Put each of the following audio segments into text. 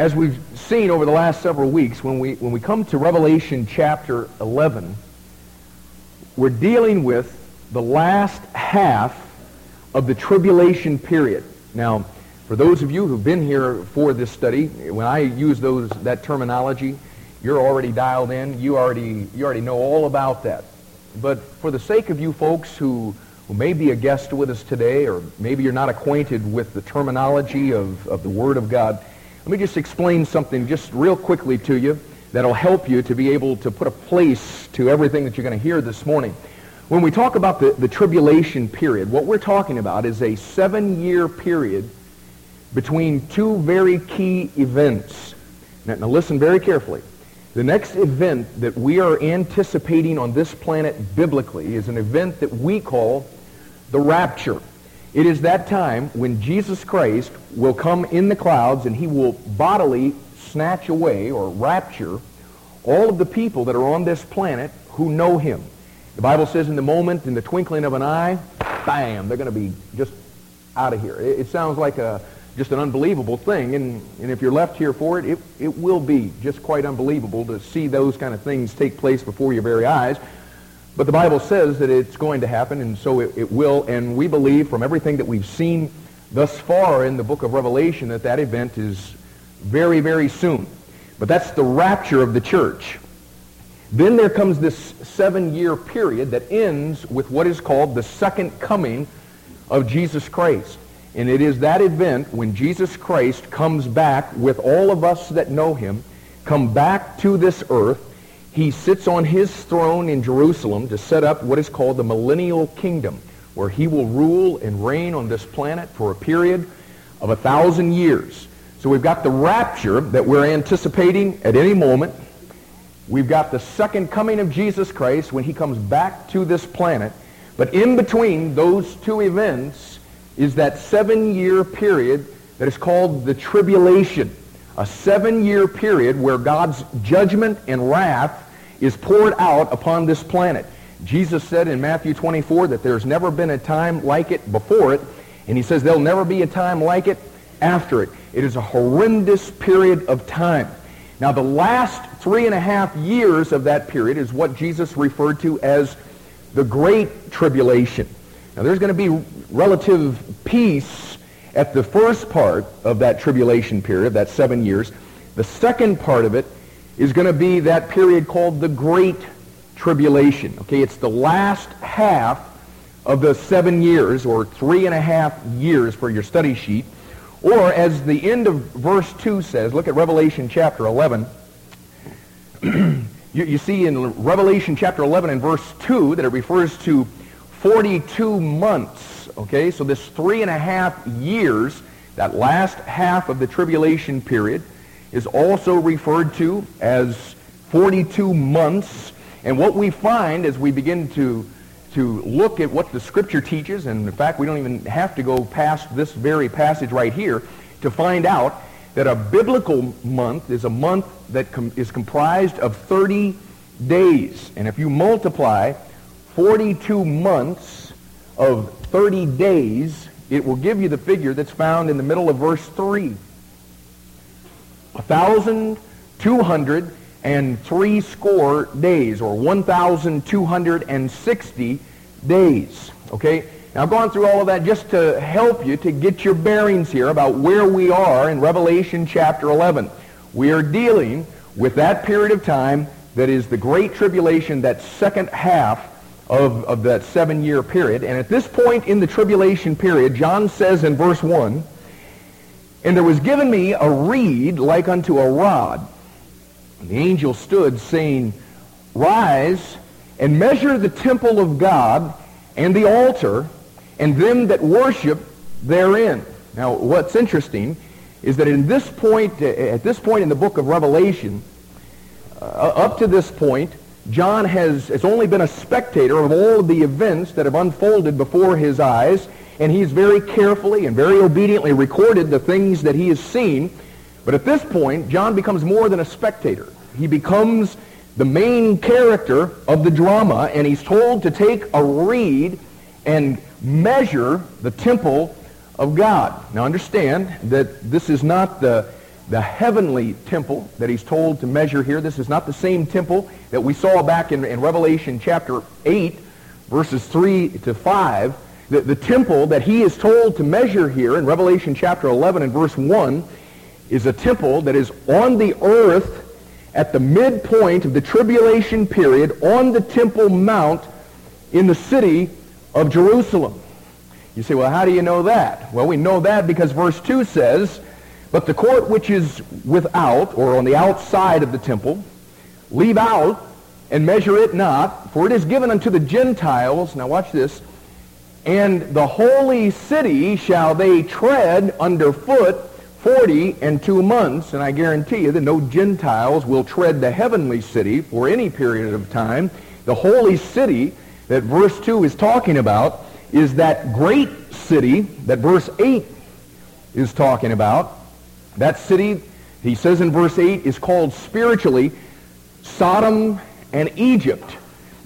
As we've seen over the last several weeks, when we, when we come to Revelation chapter 11, we're dealing with the last half of the tribulation period. Now, for those of you who've been here for this study, when I use those, that terminology, you're already dialed in. You already, you already know all about that. But for the sake of you folks who, who may be a guest with us today, or maybe you're not acquainted with the terminology of, of the Word of God, let me just explain something just real quickly to you that'll help you to be able to put a place to everything that you're going to hear this morning. When we talk about the, the tribulation period, what we're talking about is a seven-year period between two very key events. Now, now listen very carefully. The next event that we are anticipating on this planet biblically is an event that we call the rapture. It is that time when Jesus Christ will come in the clouds and he will bodily snatch away or rapture all of the people that are on this planet who know him. The Bible says in the moment, in the twinkling of an eye, bam, they're going to be just out of here. It, it sounds like a, just an unbelievable thing. And, and if you're left here for it, it, it will be just quite unbelievable to see those kind of things take place before your very eyes. But the Bible says that it's going to happen, and so it, it will. And we believe from everything that we've seen thus far in the book of Revelation that that event is very, very soon. But that's the rapture of the church. Then there comes this seven-year period that ends with what is called the second coming of Jesus Christ. And it is that event when Jesus Christ comes back with all of us that know him, come back to this earth. He sits on his throne in Jerusalem to set up what is called the millennial kingdom, where he will rule and reign on this planet for a period of a thousand years. So we've got the rapture that we're anticipating at any moment. We've got the second coming of Jesus Christ when he comes back to this planet. But in between those two events, is that seven-year period that is called the tribulation. A seven-year period where God's judgment and wrath is poured out upon this planet. Jesus said in Matthew 24 that there's never been a time like it before it, and he says there'll never be a time like it after it. It is a horrendous period of time. Now, the last three and a half years of that period is what Jesus referred to as the Great Tribulation. Now, there's going to be relative peace at the first part of that tribulation period, that seven years. The second part of it is going to be that period called the Great Tribulation. Okay, it's the last half of the seven years, or three and a half years for your study sheet. Or as the end of verse 2 says, look at Revelation chapter 11. you, you see in Revelation chapter 11 and verse 2 that it refers to 42 months. Okay, so this three and a half years, that last half of the tribulation period, is also referred to as 42 months. And what we find as we begin to, to look at what the Scripture teaches, and in fact we don't even have to go past this very passage right here to find out that a biblical month is a month that com- is comprised of 30 days. And if you multiply 42 months of 30 days, it will give you the figure that's found in the middle of verse 3. 1,203 score days, or 1,260 days. Okay? Now, I've gone through all of that just to help you to get your bearings here about where we are in Revelation chapter 11. We are dealing with that period of time that is the Great Tribulation, that second half of, of that seven-year period. And at this point in the tribulation period, John says in verse 1, And there was given me a reed like unto a rod. And the angel stood, saying, Rise and measure the temple of God and the altar and them that worship therein. Now, what's interesting is that in this point, at this point in the book of Revelation, uh, up to this point, John has, has only been a spectator of all of the events that have unfolded before his eyes, and he's very carefully and very obediently recorded the things that he has seen. But at this point, John becomes more than a spectator. He becomes the main character of the drama, and he's told to take a reed and measure the temple of God. Now understand that this is not the the heavenly temple that he's told to measure here. This is not the same temple that we saw back in, in Revelation chapter 8, verses 3 to 5. The, the temple that he is told to measure here in Revelation chapter 11 and verse 1 is a temple that is on the earth at the midpoint of the tribulation period on the Temple Mount in the city of Jerusalem. You say, well, how do you know that? Well, we know that because verse 2 says, But the court which is without, or on the outside of the temple, leave out and measure it not, for it is given unto the Gentiles, now watch this, and the holy city shall they tread under foot 40 and two months, and I guarantee you that no Gentiles will tread the heavenly city for any period of time. The holy city that verse 2 is talking about is that great city that verse 8 is talking about. That city, he says in verse 8, is called spiritually Sodom and Egypt.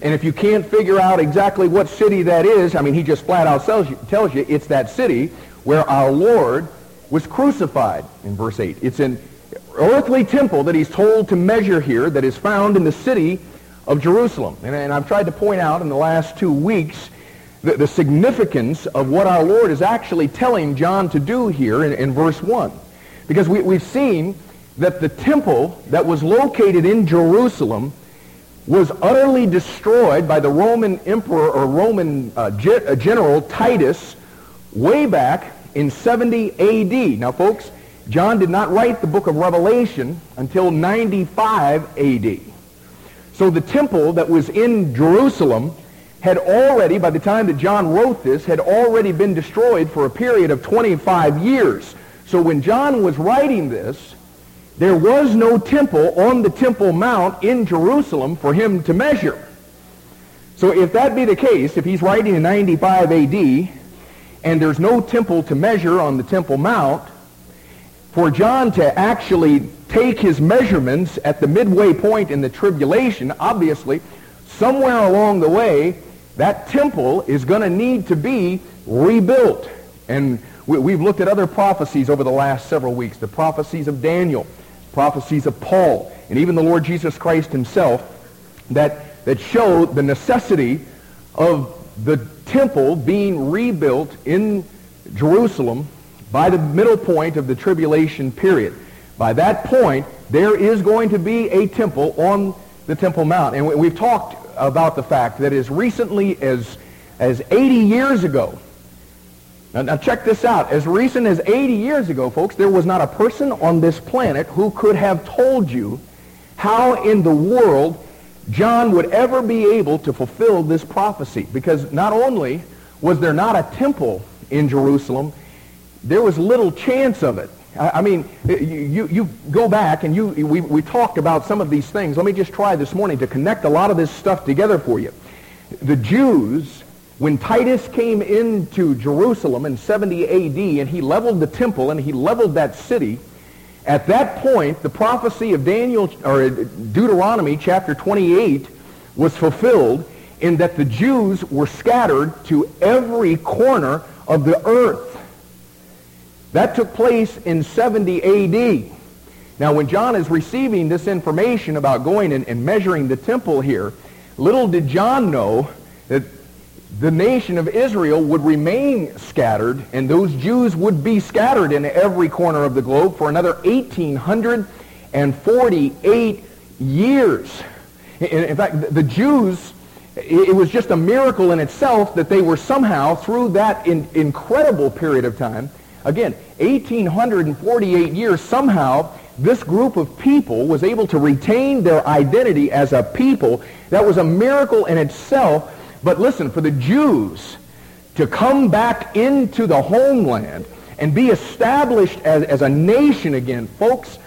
And if you can't figure out exactly what city that is, I mean, he just flat out tells you, tells you it's that city where our Lord was crucified in verse 8. It's an earthly temple that he's told to measure here that is found in the city of Jerusalem. And, and I've tried to point out in the last two weeks the, the, significance of what our Lord is actually telling John to do here in, in verse 1. Because we, we've seen that the temple that was located in Jerusalem was utterly destroyed by the Roman emperor or Roman uh, uh general Titus way back in 70 AD. Now, folks, John did not write the book of Revelation until 95 AD. So the temple that was in Jerusalem had already, by the time that John wrote this, had already been destroyed for a period of 25 years. So when John was writing this, there was no temple on the Temple Mount in Jerusalem for him to measure. So if that be the case, if he's writing in 95 AD, and there's no temple to measure on the Temple Mount, for John to actually take his measurements at the midway point in the tribulation, obviously, somewhere along the way, that temple is going to need to be rebuilt. And we, have looked at other prophecies over the last several weeks, the prophecies of Daniel, prophecies of Paul, and even the Lord Jesus Christ himself, that, that show the necessity of the temple being rebuilt in Jerusalem by the middle point of the tribulation period. By that point, there is going to be a temple on the Temple Mount. And we've talked about the fact that as recently as, as 80 years ago, now, now check this out, as recent as 80 years ago, folks, there was not a person on this planet who could have told you how in the world John would ever be able to fulfill this prophecy because not only was there not a temple in Jerusalem, there was little chance of it. I, mean, you, you go back and you, we, we talked about some of these things. Let me just try this morning to connect a lot of this stuff together for you. The Jews, when Titus came into Jerusalem in 70 AD and he leveled the temple and he leveled that city, at that point, the prophecy of Daniel or Deuteronomy chapter 28 was fulfilled in that the Jews were scattered to every corner of the earth. That took place in 70 AD. Now, when John is receiving this information about going and, and measuring the temple here, little did John know that the nation of Israel would remain scattered, and those Jews would be scattered in every corner of the globe for another 1,848 years. In fact, the Jews, it was just a miracle in itself that they were somehow, through that in, incredible period of time, again, 1,848 years, somehow this group of people was able to retain their identity as a people. That was a miracle in itself but listen, for the Jews to come back into the homeland and be established as, as a nation again, folks,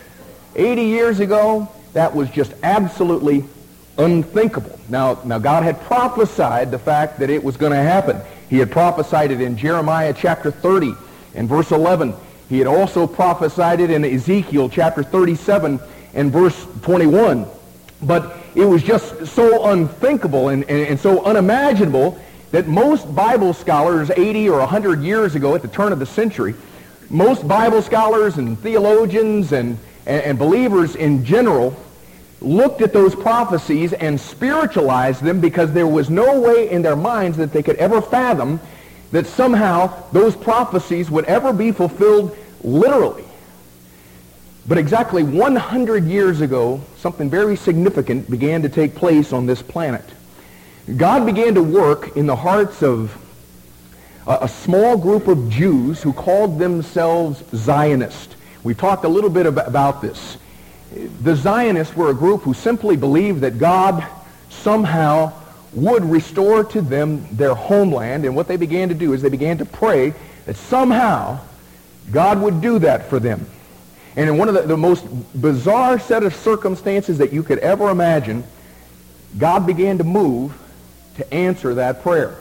80 years ago, that was just absolutely unthinkable. Now, now God had prophesied the fact that it was going to happen. He had prophesied it in Jeremiah chapter 30 and verse 11. He had also prophesied it in Ezekiel chapter 37 and verse 21. But it was just so unthinkable and, and, and, so unimaginable that most Bible scholars 80 or 100 years ago at the turn of the century, most Bible scholars and theologians and, and, and believers in general looked at those prophecies and spiritualized them because there was no way in their minds that they could ever fathom that somehow those prophecies would ever be fulfilled literally. But exactly 100 years ago, something very significant began to take place on this planet. God began to work in the hearts of a, a small group of Jews who called themselves Zionists. We've talked a little bit about this. The Zionists were a group who simply believed that God somehow would restore to them their homeland. And what they began to do is they began to pray that somehow God would do that for them. And in one of the, the most bizarre set of circumstances that you could ever imagine, God began to move to answer that prayer.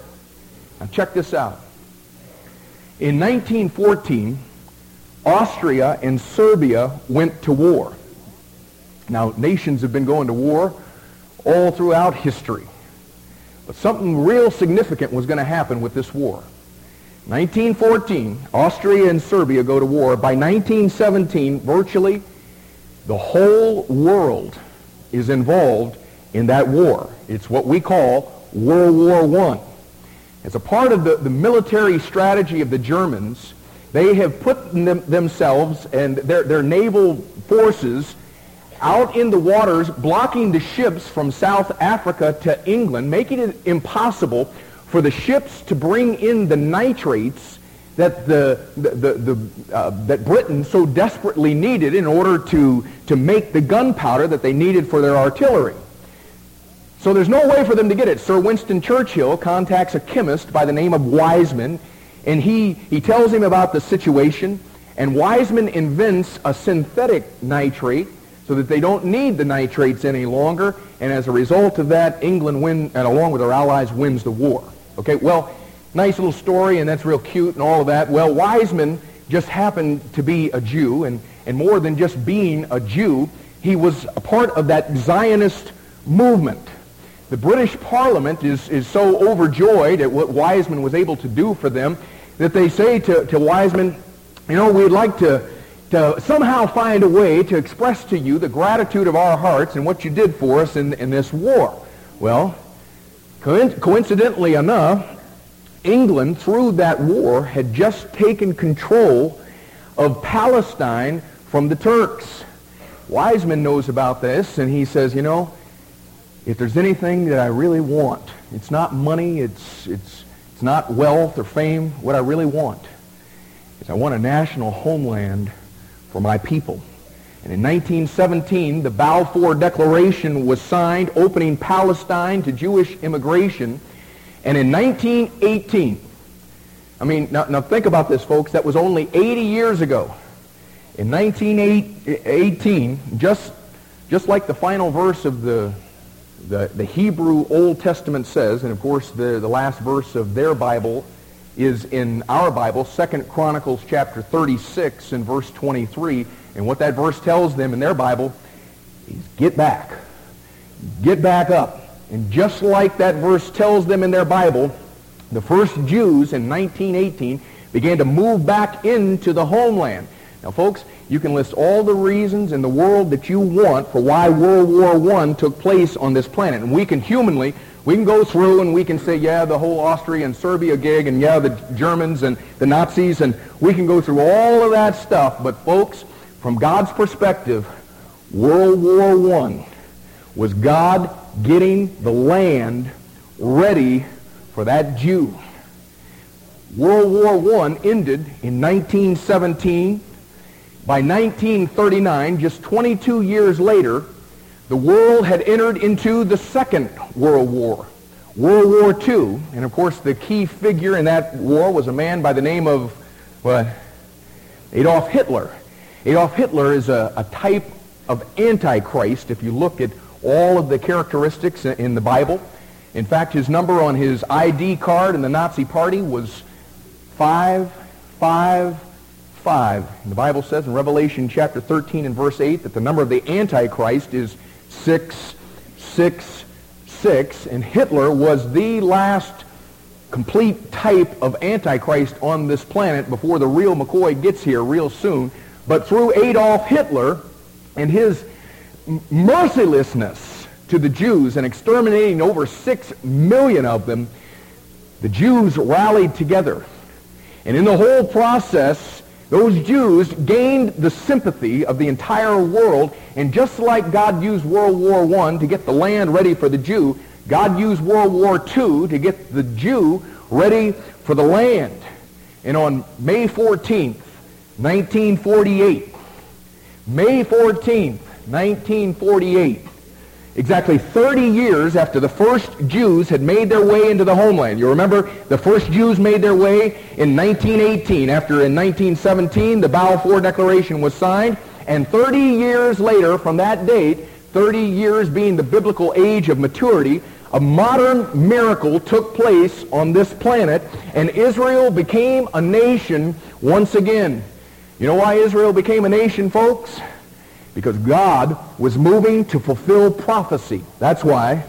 Now check this out. In 1914, Austria and Serbia went to war. Now, nations have been going to war all throughout history. But something real significant was going to happen with this war. 1914, Austria and Serbia go to war. By 1917, virtually the whole world is involved in that war. It's what we call World War I. As a part of the, the military strategy of the Germans, they have put them, themselves and their, their naval forces out in the waters, blocking the ships from South Africa to England, making it impossible for the ships to bring in the nitrates that the, the, the, uh, that Britain so desperately needed in order to, to make the gunpowder that they needed for their artillery. So there's no way for them to get it. Sir Winston Churchill contacts a chemist by the name of Weizmann, and he, he tells him about the situation, and Weizmann invents a synthetic nitrate so that they don't need the nitrates any longer. And as a result of that, England, win, and along with their allies, wins the war. Okay, well, nice little story, and that's real cute and all of that. Well, Weizmann just happened to be a Jew, and, and more than just being a Jew, he was a part of that Zionist movement. The British Parliament is, is so overjoyed at what Weizmann was able to do for them that they say to, to Weizmann, you know, we'd like to to somehow find a way to express to you the gratitude of our hearts and what you did for us in, in this war. Well, coincidentally enough, England, through that war, had just taken control of Palestine from the Turks. Weizmann knows about this, and he says, you know, if there's anything that I really want, it's not money, it's, it's, it's not wealth or fame. What I really want is I want a national homeland for my people. And in 1917, the Balfour Declaration was signed opening Palestine to Jewish immigration. And in 1918, I mean, now, now think about this, folks. That was only 80 years ago. In 1918, just, just like the final verse of the, the, the Hebrew Old Testament says, and of course the, the last verse of their Bible is in our Bible, Second Chronicles chapter 36 and verse 23. And what that verse tells them in their Bible is get back. Get back up. And just like that verse tells them in their Bible, the first Jews in 1918 began to move back into the homeland. Now, folks, you can list all the reasons in the world that you want for why World War I took place on this planet. And we can humanly we can go through and we can say, yeah, the whole Austria and Serbia gig, and yeah, the Germans and the Nazis, and we can go through all of that stuff. But folks, from God's perspective, World War I was God getting the land ready for that Jew. World War I ended in 1917. By 1939, just 22 years later, the world had entered into the Second World War, World War II. And of course, the key figure in that war was a man by the name of, what? Adolf Hitler. Adolf Hitler is a, a type of Antichrist if you look at all of the characteristics in the Bible. In fact, his number on his ID card in the Nazi Party was 555. And the Bible says in Revelation chapter 13 and verse 8 that the number of the Antichrist is 666, and Hitler was the last complete type of Antichrist on this planet before the real McCoy gets here real soon. But through Adolf Hitler, and his mercilessness to the Jews and exterminating over six million of them, the Jews rallied together. And in the whole process, those Jews gained the sympathy of the entire world. And just like God used World War I to get the land ready for the Jew, God used World War II to get the Jew ready for the land. And on May 14th, 1948, May 14th, 1948, exactly 30 years after the first Jews had made their way into the homeland. You remember the first Jews made their way in 1918 after in 1917 the Balfour Declaration was signed. And 30 years later from that date, 30 years being the biblical age of maturity, a modern miracle took place on this planet and Israel became a nation once again. You know why Israel became a nation, folks? because God was moving to fulfill prophecy. That's why.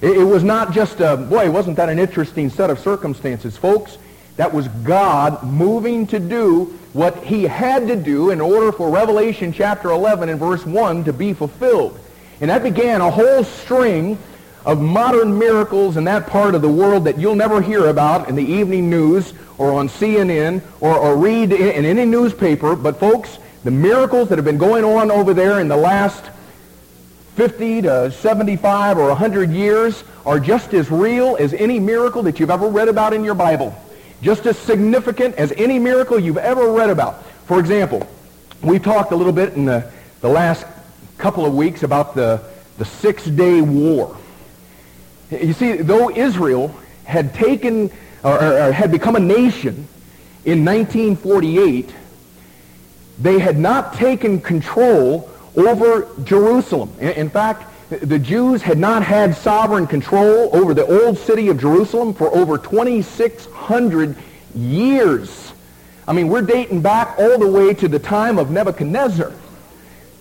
It, it, was not just a, boy, wasn't that an interesting set of circumstances, folks? That was God moving to do what he had to do in order for Revelation chapter 11 and verse 1 to be fulfilled. And that began a whole string of modern miracles in that part of the world that you'll never hear about in the evening news or on CNN or, or read in, in any newspaper. But folks, the miracles that have been going on over there in the last 50 to 75 or 100 years are just as real as any miracle that you've ever read about in your Bible. Just as significant as any miracle you've ever read about. For example, we talked a little bit in the, the last couple of weeks about the, the Six-Day War. You see, though Israel had taken or, or had become a nation in 1948, they had not taken control over Jerusalem. In fact, the Jews had not had sovereign control over the old city of Jerusalem for over 2,600 years. I mean, we're dating back all the way to the time of Nebuchadnezzar.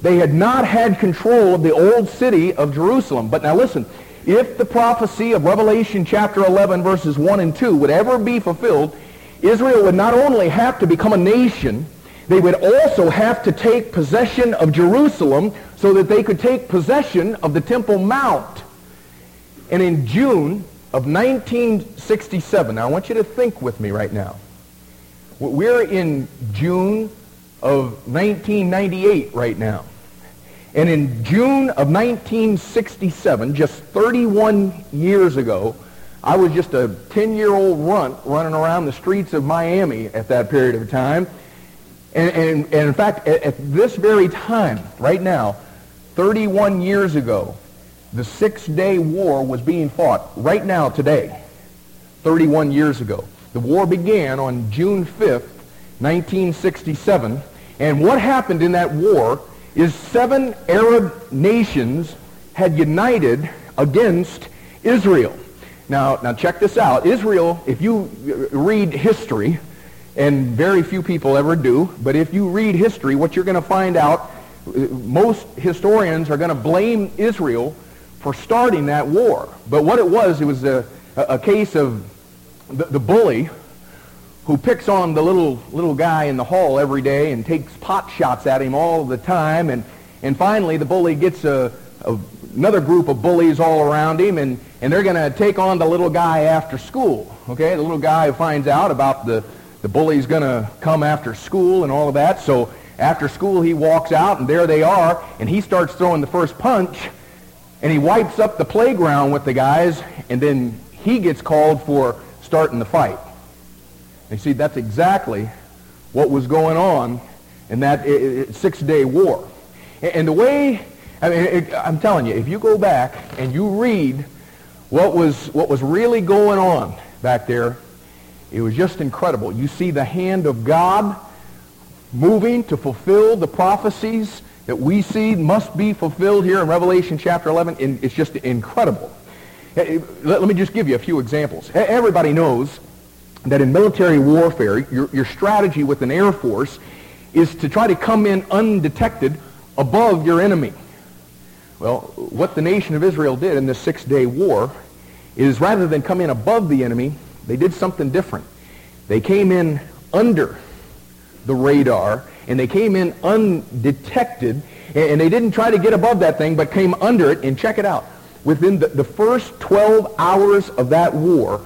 They had not had control of the old city of Jerusalem. But now listen, if the prophecy of Revelation chapter 11 verses 1 and 2 would ever be fulfilled, Israel would not only have to become a nation, they would also have to take possession of Jerusalem so that they could take possession of the Temple Mount. And in June of 1967, now I want you to think with me right now. We're in June of 1998 right now. And in June of 1967, just 31 years ago, I was just a 10-year-old runt running around the streets of Miami at that period of time. And, and, and in fact, at, at this very time, right now, 31 years ago, the Six-Day War was being fought right now, today, 31 years ago. The war began on June 5th, 1967. And what happened in that war is seven Arab nations had united against Israel. Now, now check this out. Israel, if you read history, and very few people ever do. But if you read history, what you're going to find out, uh, most historians are going to blame Israel for starting that war. But what it was, it was a, a case of the, the bully who picks on the little little guy in the hall every day and takes pot shots at him all the time. And, and finally, the bully gets a, a another group of bullies all around him, and, and they're going to take on the little guy after school. Okay, the little guy finds out about the the bully's going to come after school and all of that. So after school, he walks out, and there they are, and he starts throwing the first punch, and he wipes up the playground with the guys, and then he gets called for starting the fight. And see, that's exactly what was going on in that six-day war. And the way, I mean, I'm telling you, if you go back and you read what was, what was really going on back there, it was just incredible. You see the hand of God moving to fulfill the prophecies that we see must be fulfilled here in Revelation chapter 11. And it's just incredible. Let me just give you a few examples. Everybody knows that in military warfare, your, your strategy with an air force is to try to come in undetected above your enemy. Well, what the nation of Israel did in this six-day war is rather than come in above the enemy, they did something different. They came in under the radar, and they came in undetected, and they didn't try to get above that thing, but came under it, and check it out. Within the, the first 12 hours of that war,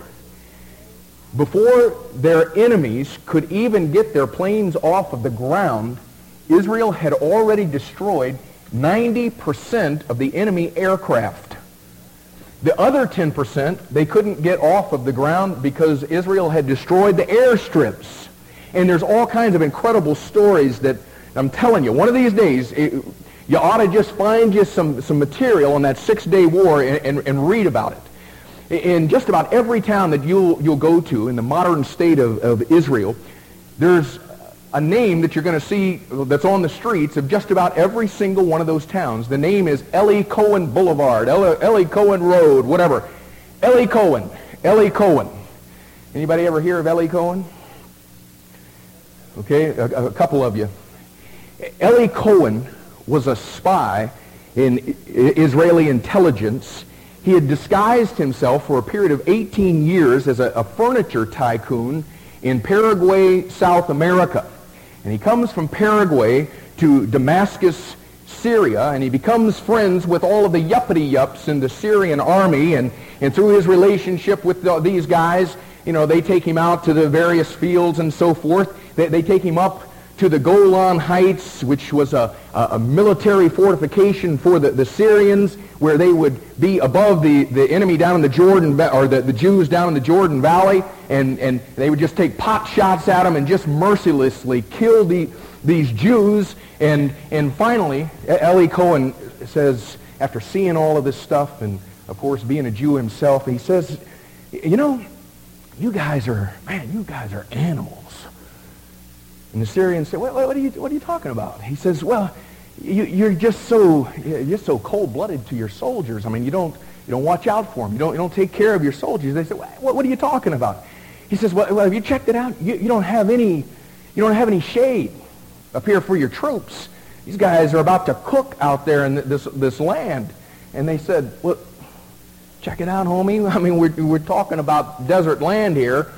before their enemies could even get their planes off of the ground, Israel had already destroyed 90% of the enemy aircraft. The other 10%, they couldn't get off of the ground because Israel had destroyed the airstrips. And there's all kinds of incredible stories that I'm telling you, one of these days, it, you ought to just find you some, some material on that six-day war and, and, and read about it. In just about every town that you'll, you'll go to in the modern state of, of Israel, there's a name that you're going to see that's on the streets of just about every single one of those towns. The name is Eli Cohen Boulevard, Eli Cohen Road, whatever. Eli Cohen, Eli Cohen. Anybody ever hear of Eli Cohen? Okay, a, a couple of you. Eli Cohen was a spy in Israeli intelligence. He had disguised himself for a period of 18 years as a, a furniture tycoon in Paraguay, South America. And he comes from Paraguay to Damascus, Syria, and he becomes friends with all of the yuppity yups in the Syrian army. And, and through his relationship with the, these guys, you know, they take him out to the various fields and so forth. They, they take him up to the Golan Heights, which was a, a, military fortification for the, the Syrians, where they would be above the, the enemy down in the Jordan, or the, the Jews down in the Jordan Valley, and, and they would just take pot shots at them and just mercilessly kill the, these Jews. And, and finally, Eli Cohen says, after seeing all of this stuff, and of course being a Jew himself, he says, you know, you guys are, man, you guys are animals. And the Syrians say, what, what, are, you, what are you talking about? He says, well, you, are just so you're just so cold-blooded to your soldiers. I mean, you don't you don't watch out for them. You don't you don't take care of your soldiers. They say, what, what are you talking about? He says, well, well have you checked it out? You, you don't have any you don't have any shade up here for your troops. These guys are about to cook out there in this this land. And they said, well, check it out, homie. I mean, we're we're talking about desert land here.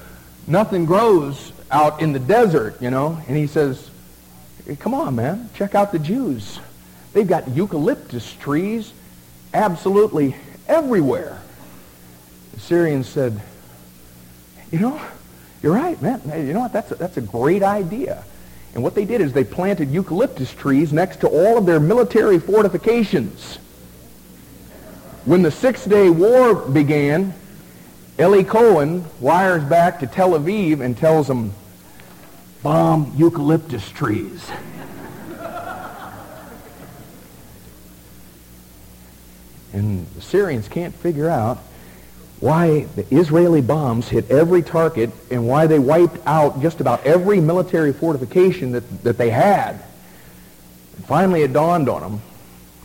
Nothing grows out in the desert, you know, and he says, hey, come on, man, check out the Jews. They've got eucalyptus trees absolutely everywhere. The Syrians said, you know, you're right, man. You know what? That's a, that's a great idea. And what they did is they planted eucalyptus trees next to all of their military fortifications. When the Six-Day War began, Eli Cohen wires back to Tel Aviv and tells them, bomb eucalyptus trees. and the Syrians can't figure out why the Israeli bombs hit every target and why they wiped out just about every military fortification that, that they had. And finally it dawned on them,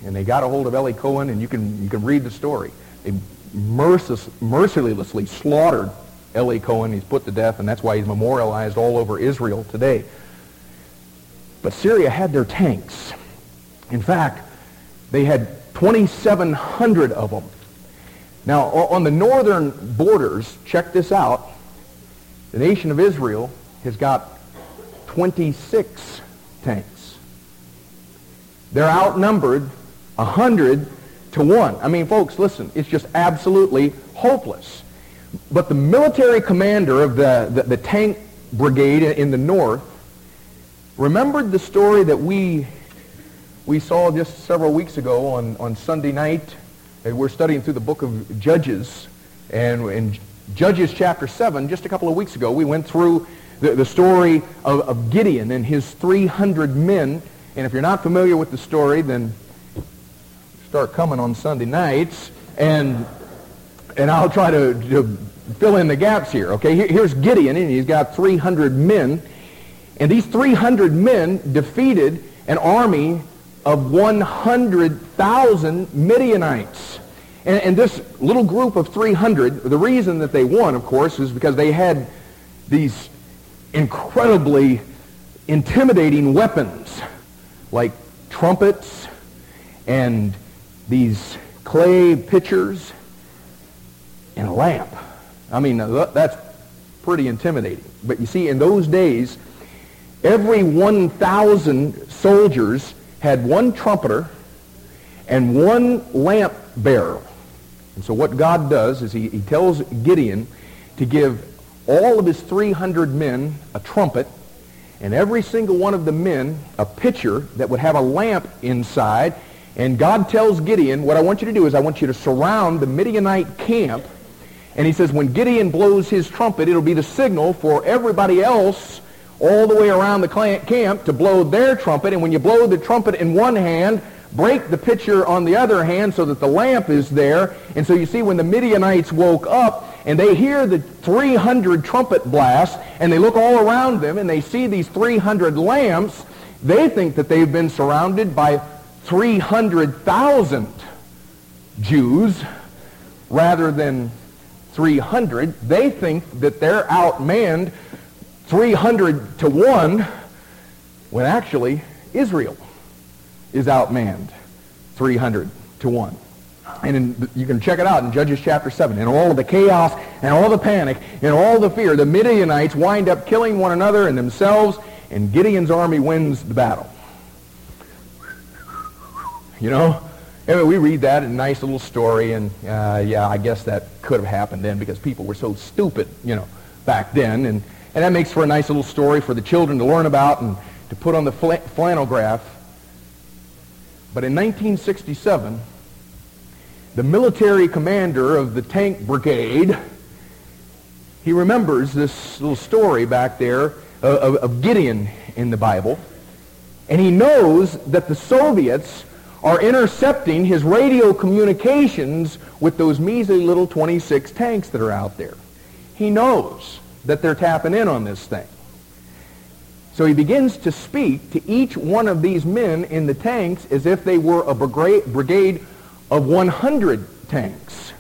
and they got a hold of Eli Cohen, and you can, you can read the story. They mercilessly slaughtered Eli Cohen. He's put to death, and that's why he's memorialized all over Israel today. But Syria had their tanks. In fact, they had 2,700 of them. Now, on the northern borders, check this out. The nation of Israel has got 26 tanks. They're outnumbered 100 to 1. I mean, folks, listen, it's just absolutely hopeless. But the military commander of the, the, the tank brigade in the north remembered the story that we, we saw just several weeks ago on, on Sunday night. We're studying through the book of Judges. And in Judges chapter 7, just a couple of weeks ago, we went through the, the story of, of Gideon and his 300 men. And if you're not familiar with the story, then start coming on Sunday nights. And and I'll try to, to fill in the gaps here. Okay, here's Gideon, and he's got 300 men. And these 300 men defeated an army of 100,000 Midianites. And, and, this little group of 300, the reason that they won, of course, is because they had these incredibly intimidating weapons like trumpets and these clay pitchers and a lamp. I mean, that's pretty intimidating. But you see, in those days, every 1,000 soldiers had one trumpeter and one lamp bearer. And so what God does is he, he tells Gideon to give all of his 300 men a trumpet and every single one of the men a pitcher that would have a lamp inside. And God tells Gideon, what I want you to do is I want you to surround the Midianite camp. And he says, when Gideon blows his trumpet, it'll be the signal for everybody else all the way around the camp to blow their trumpet. And when you blow the trumpet in one hand, break the pitcher on the other hand so that the lamp is there. And so you see when the Midianites woke up, and they hear the 300 trumpet blasts, and they look all around them, and they see these 300 lamps. They think that they've been surrounded by 300,000 Jews rather than 300. They think that they're outmanned 300 to 1 when actually Israel is outmanned 300 to 1. And in, you can check it out in Judges chapter 7. In all of the chaos and all the panic and all the fear, the Midianites wind up killing one another and themselves, and Gideon's army wins the battle. You know? Anyway, we read that, a nice little story, and uh, yeah, I guess that could have happened then because people were so stupid, you know, back then. And, and that makes for a nice little story for the children to learn about and to put on the flannel graph. But in 1967, the military commander of the tank brigade, he remembers this little story back there of, of Gideon in the Bible. And he knows that the Soviets are intercepting his radio communications with those measly little 26 tanks that are out there. He knows that they're tapping in on this thing. So he begins to speak to each one of these men in the tanks as if they were a brigade of 100 tanks.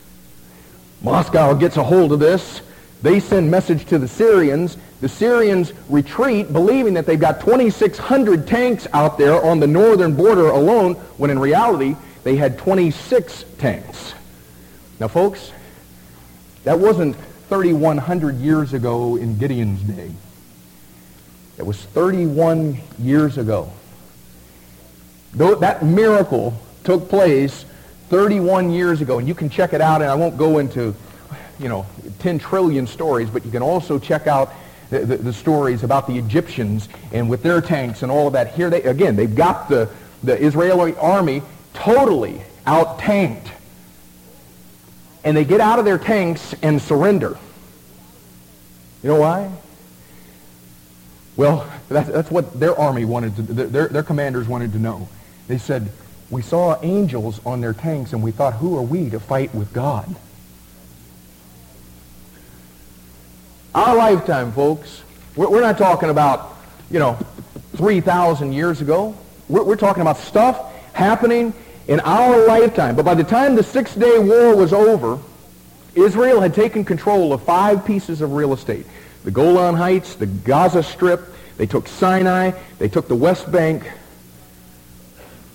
Moscow gets a hold of this. They send message to the Syrians. The Syrians retreat, believing that they've got 2,600 tanks out there on the northern border alone, when in reality, they had 26 tanks. Now, folks, that wasn't 3,100 years ago in Gideon's day. It was 31 years ago. Though that miracle took place 31 years ago, and you can check it out, and I won't go into, you know, 10 trillion stories, but you can also check out the, the, the stories about the Egyptians and with their tanks and all of that. Here they, again, they've got the, the Israeli army totally out-tanked. And they get out of their tanks and surrender. You know why? Well, that's, that's what their army wanted to, their, their commanders wanted to know. They said, we saw angels on their tanks and we thought, who are we to fight with God? Our lifetime, folks. We're not talking about, you know, 3,000 years ago. We're, we're talking about stuff happening in our lifetime. But by the time the Six-Day War was over, Israel had taken control of five pieces of real estate. The Golan Heights, the Gaza Strip, they took Sinai, they took the West Bank,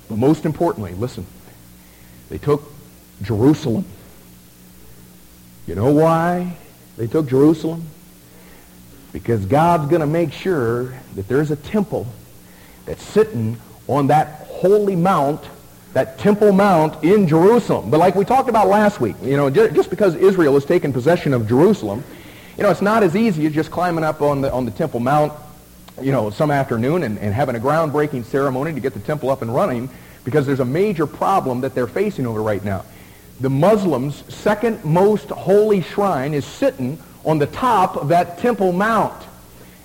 but most importantly, listen, they took Jerusalem. You know why they took Jerusalem? Because God's going to make sure that there's a temple that's sitting on that holy mount, that temple mount in Jerusalem. But like we talked about last week, you know, just because Israel has taken possession of Jerusalem, you know, it's not as easy as just climbing up on the, on the temple mount you know, some afternoon and, and having a groundbreaking ceremony to get the temple up and running because there's a major problem that they're facing over right now. The Muslims' second most holy shrine is sitting on the top of that Temple Mount.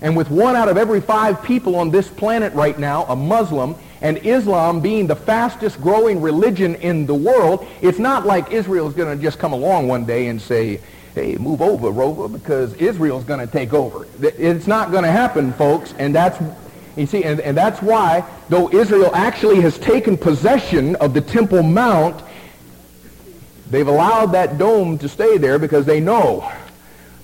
And with one out of every five people on this planet right now, a Muslim, and Islam being the fastest growing religion in the world, it's not like Israel is going to just come along one day and say, hey, move over, Rover, because Israel's going to take over. It's not going to happen, folks, and that's you see, and, and that's why, though Israel actually has taken possession of the Temple Mount, they've allowed that dome to stay there because they know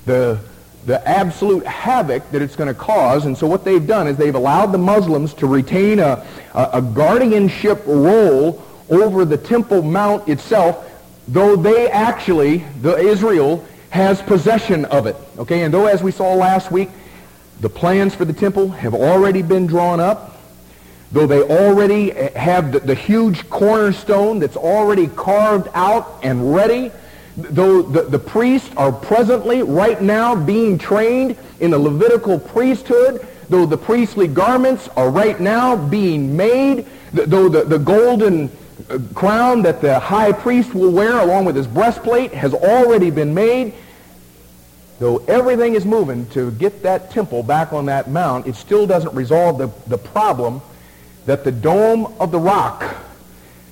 the, the absolute havoc that it's going to cause. And so what they've done is they've allowed the Muslims to retain a, a, a guardianship role over the Temple Mount itself, though they actually, the Israel, has possession of it. Okay, and though as we saw last week, the plans for the temple have already been drawn up, though they already eh, have the, the huge cornerstone that's already carved out and ready, though the, the priests are presently, right now, being trained in the Levitical priesthood, though the priestly garments are right now being made, though the, the golden uh, crown that the high priest will wear along with his breastplate has already been made, though everything is moving to get that temple back on that mount, it still doesn't resolve the, the problem that the dome of the rock,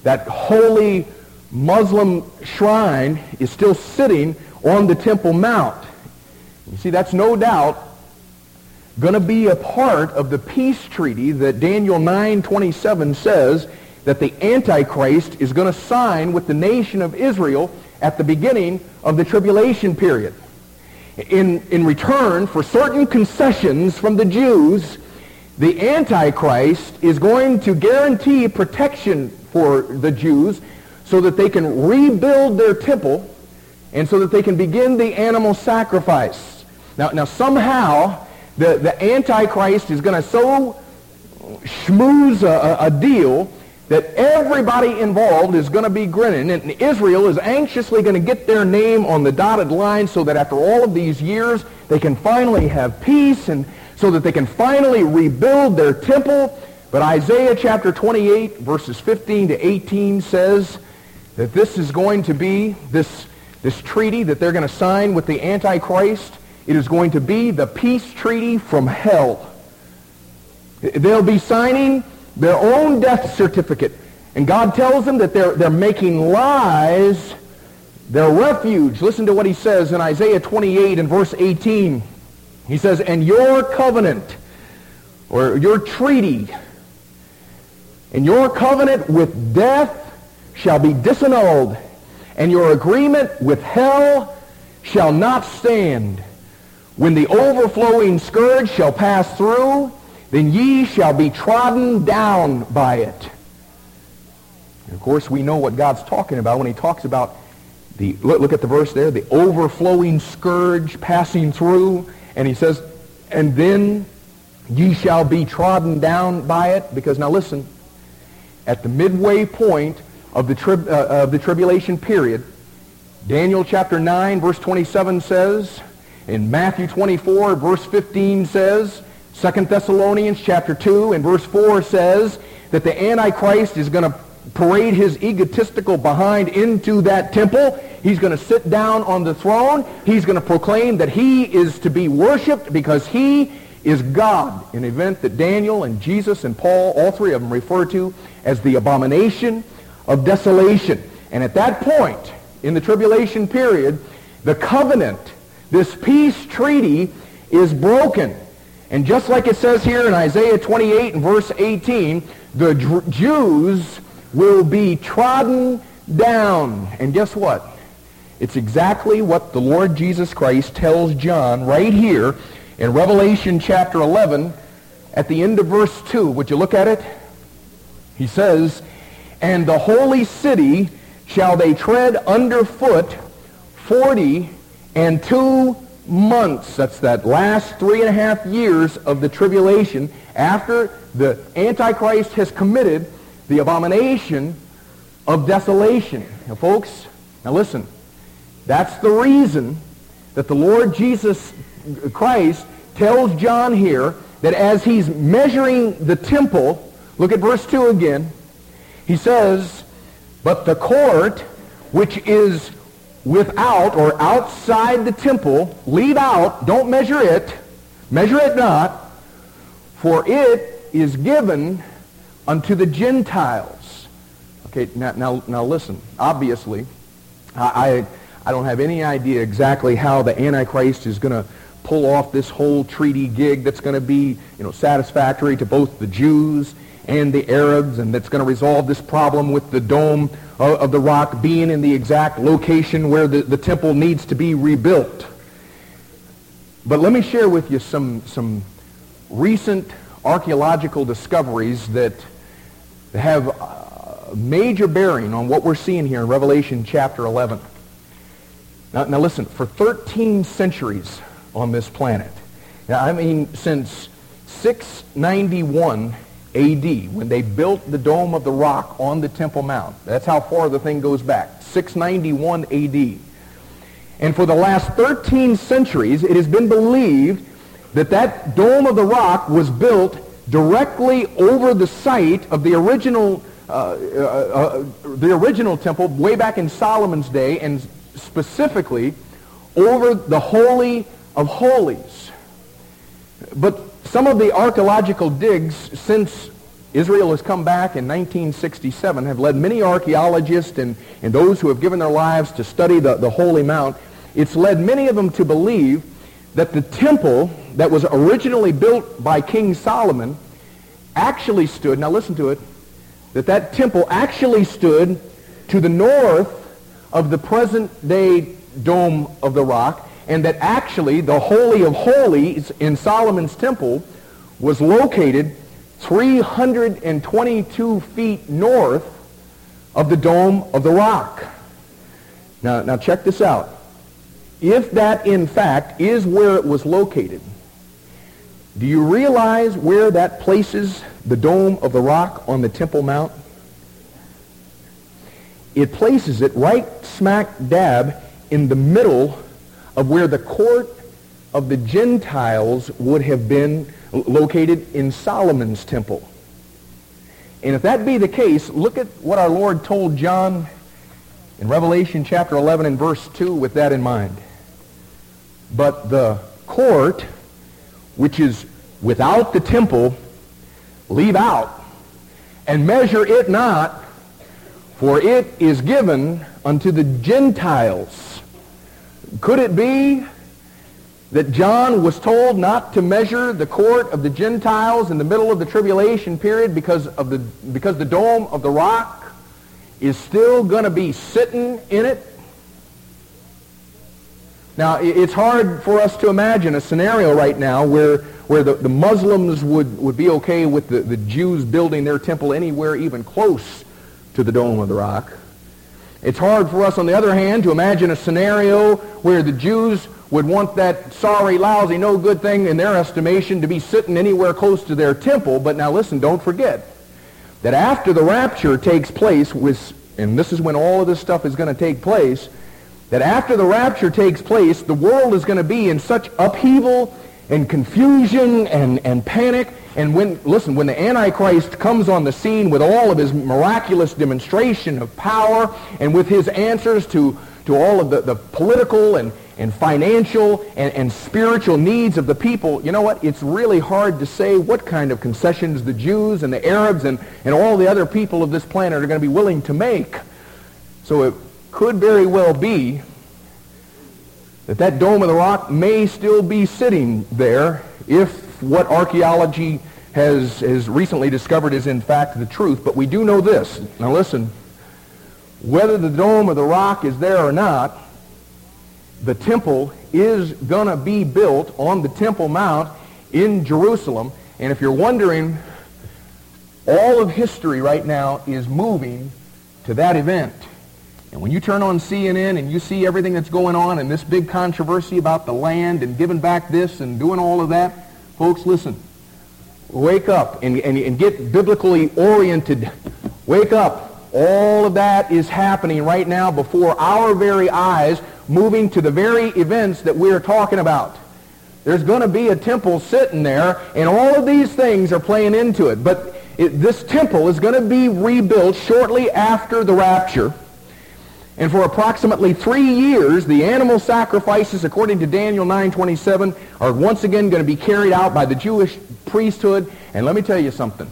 that holy Muslim shrine, is still sitting on the Temple Mount. You see, that's no doubt going to be a part of the peace treaty that Daniel 9:27 says that the Antichrist is going to sign with the nation of Israel at the beginning of the tribulation period. In, in return for certain concessions from the Jews, the Antichrist is going to guarantee protection for the Jews so that they can rebuild their temple and so that they can begin the animal sacrifice. Now, now somehow the, the Antichrist is going to so schmooze a, a deal that everybody involved is going to be grinning. And Israel is anxiously going to get their name on the dotted line so that after all of these years, they can finally have peace and so that they can finally rebuild their temple. But Isaiah chapter 28, verses 15 to 18 says that this is going to be, this, this treaty that they're going to sign with the Antichrist, it is going to be the peace treaty from hell. They'll be signing their own death certificate. And God tells them that they're, they're making lies their refuge. Listen to what he says in Isaiah 28 and verse 18. He says, and your covenant, or your treaty, and your covenant with death shall be disannulled, and your agreement with hell shall not stand. When the overflowing scourge shall pass through, then ye shall be trodden down by it. And of course, we know what God's talking about when he talks about the, look, look at the verse there, the overflowing scourge passing through. And he says, and then ye shall be trodden down by it. Because now listen, at the midway point of the, tri- uh, of the tribulation period, Daniel chapter 9, verse 27 says, in Matthew 24, verse 15 says, Second Thessalonians chapter 2 and verse 4 says that the Antichrist is going to parade his egotistical behind into that temple. He's going to sit down on the throne. He's going to proclaim that he is to be worshiped because he is God, an event that Daniel and Jesus and Paul, all three of them, refer to as the abomination of desolation. And at that point, in the tribulation period, the covenant, this peace treaty, is broken. And just like it says here in Isaiah 28 and verse 18, the Jews will be trodden down. And guess what? It's exactly what the Lord Jesus Christ tells John right here in Revelation chapter 11 at the end of verse 2. Would you look at it? He says, And the holy city shall they tread underfoot forty and two months, that's that last three and a half years of the tribulation, after the Antichrist has committed the abomination of desolation. Now, folks, now listen, that's the reason that the Lord Jesus Christ tells John here that as he's measuring the temple, look at verse 2 again, he says, But the court, which is without or outside the temple, leave out, don't measure it, measure it not, for it is given unto the Gentiles. Okay, now, now, now listen, obviously, I, I, I don't have any idea exactly how the Antichrist is going to pull off this whole treaty gig that's going to be, you know, satisfactory to both the Jews and the Arabs, and that's going to resolve this problem with the dome of, of the rock being in the exact location where the, the temple needs to be rebuilt. But let me share with you some, some recent archaeological discoveries that have a major bearing on what we're seeing here in Revelation chapter 11. Now, now listen, for 13 centuries on this planet, Now, I mean, since 691 AD, when they built the Dome of the Rock on the Temple Mount. That's how far the thing goes back. 691 AD. And for the last 13 centuries, it has been believed that that Dome of the Rock was built directly over the site of the original, uh, uh, uh, the original temple way back in Solomon's day, and specifically over the Holy of Holies. But some of the archaeological digs since Israel has come back in 1967 have led many archaeologists and, and those who have given their lives to study the, the Holy Mount. It's led many of them to believe that the temple that was originally built by King Solomon actually stood, now listen to it, that that temple actually stood to the north of the present day Dome of the Rock, and that actually the Holy of Holies in Solomon's temple was located 322 feet north of the Dome of the Rock. Now, now check this out. If that, in fact, is where it was located, do you realize where that places the Dome of the Rock on the Temple Mount? It places it right smack dab in the middle of where the court of the Gentiles would have been located in Solomon's temple. And if that be the case, look at what our Lord told John in Revelation chapter 11 and verse 2 with that in mind. But the court, which is without the temple, leave out, and measure it not, for it is given unto the Gentiles. Could it be that John was told not to measure the court of the Gentiles in the middle of the tribulation period because of the because the dome of the rock is still going to be sitting in it. Now, it's hard for us to imagine a scenario right now where, where the, the Muslims would, would be okay with the, the Jews building their temple anywhere even close to the Dome of the Rock. It's hard for us, on the other hand, to imagine a scenario where the Jews would want that sorry, lousy, no good thing in their estimation to be sitting anywhere close to their temple. But now listen, don't forget that after the rapture takes place, with, and this is when all of this stuff is going to take place, that after the rapture takes place, the world is going to be in such upheaval and confusion and, and panic. And when, listen, when the Antichrist comes on the scene with all of his miraculous demonstration of power and with his answers to, to all of the, the political and, and financial and, and spiritual needs of the people, you know what? It's really hard to say what kind of concessions the Jews and the Arabs and, and all the other people of this planet are going to be willing to make. So it could very well be that that Dome of the Rock may still be sitting there if what archaeology has, has recently discovered is in fact the truth. But we do know this. Now listen, whether the Dome of the Rock is there or not, the temple is going to be built on the Temple Mount in Jerusalem. And if you're wondering, all of history right now is moving to that event. And when you turn on CNN and you see everything that's going on and this big controversy about the land and giving back this and doing all of that, folks, listen. Wake up and, and, and get biblically oriented. Wake up. All of that is happening right now before our very eyes moving to the very events that we're talking about. There's going to be a temple sitting there, and all of these things are playing into it. But it, this temple is going to be rebuilt shortly after the rapture. And for approximately three years, the animal sacrifices, according to Daniel 9.27, are once again going to be carried out by the Jewish priesthood. And let me tell you something.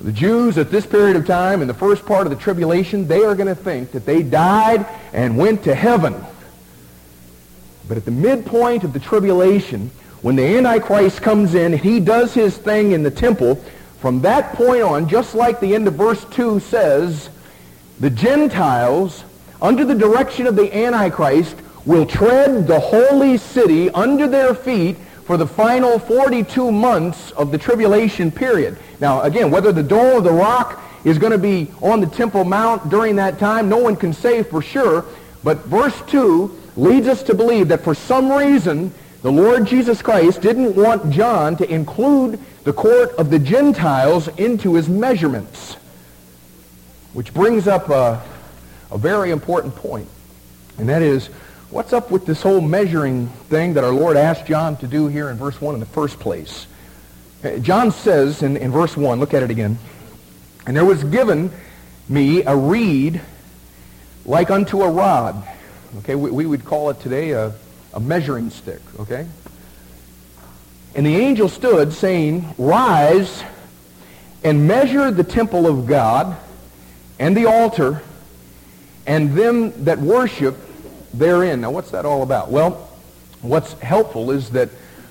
The Jews at this period of time, in the first part of the tribulation, they are going to think that they died and went to heaven. But at the midpoint of the tribulation, when the Antichrist comes in, he does his thing in the temple. From that point on, just like the end of verse 2 says, the Gentiles, under the direction of the Antichrist, will tread the holy city under their feet for the final 42 months of the tribulation period. Now, again, whether the dome of the rock is going to be on the Temple Mount during that time, no one can say for sure. But verse 2 leads us to believe that for some reason the Lord Jesus Christ didn't want John to include the court of the Gentiles into his measurements. Which brings up a, a very important. And that is, what's up with this whole measuring thing that our Lord asked John to do here in verse 1 in the first place? Uh, John says in, in verse 1, look at it again, And there was given me a reed like unto a rod. Okay, we, we would call it today a, a measuring stick, okay? And the angel stood, saying, Rise and measure the temple of God and the altar and them that worship therein. Now, what's that all about? Well, what's helpful is that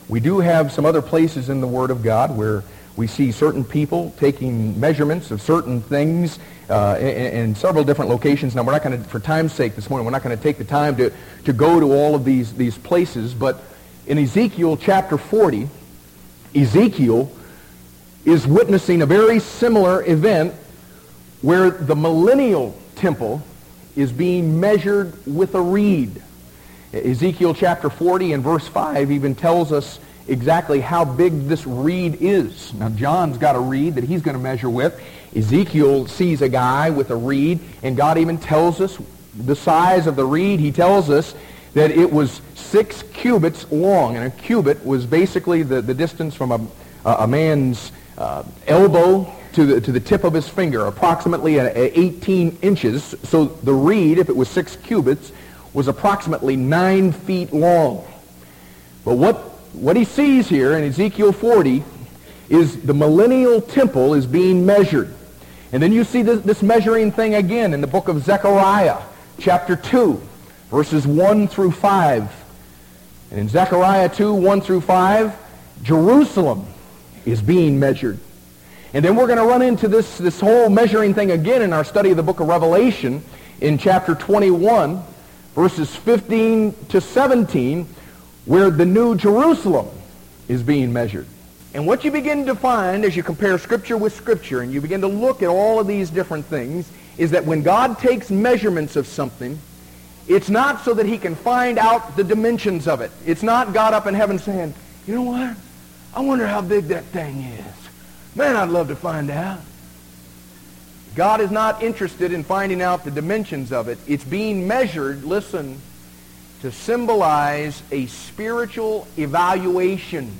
we do have some other places in the Word of God where we see certain people taking measurements of certain things uh, in, in, several different locations. Now, we're not going to, for time's sake this morning, we're not going to take the time to, to go to all of these, these places. But in Ezekiel chapter 40, Ezekiel is witnessing a very similar event where the millennial temple is being measured with a reed. Ezekiel chapter 40 and verse 5 even tells us exactly how big this reed is. Now, John's got a reed that he's going to measure with. Ezekiel sees a guy with a reed, and God even tells us the size of the reed. He tells us that it was six cubits long, and a cubit was basically the, the distance from a, a man's uh, elbow to the, to the tip of his finger, approximately 18 inches. So the reed, if it was six cubits, was approximately nine feet long. But what what he sees here in Ezekiel 40 is the millennial temple is being measured. And then you see this, this measuring thing again in the book of Zechariah, chapter 2, verses 1 through 5. And in Zechariah 2, 1 through 5, Jerusalem is being measured. And then we're going to run into this, this whole measuring thing again in our study of the book of Revelation in chapter 21, verses 15 to 17, where the new Jerusalem is being measured. And what you begin to find as you compare Scripture with Scripture and you begin to look at all of these different things is that when God takes measurements of something, it's not so that he can find out the dimensions of it. It's not God up in heaven saying, you know what? I wonder how big that thing is. Man, I'd love to find out. God is not interested in finding out the dimensions of it. It's being measured, listen, to symbolize a spiritual evaluation.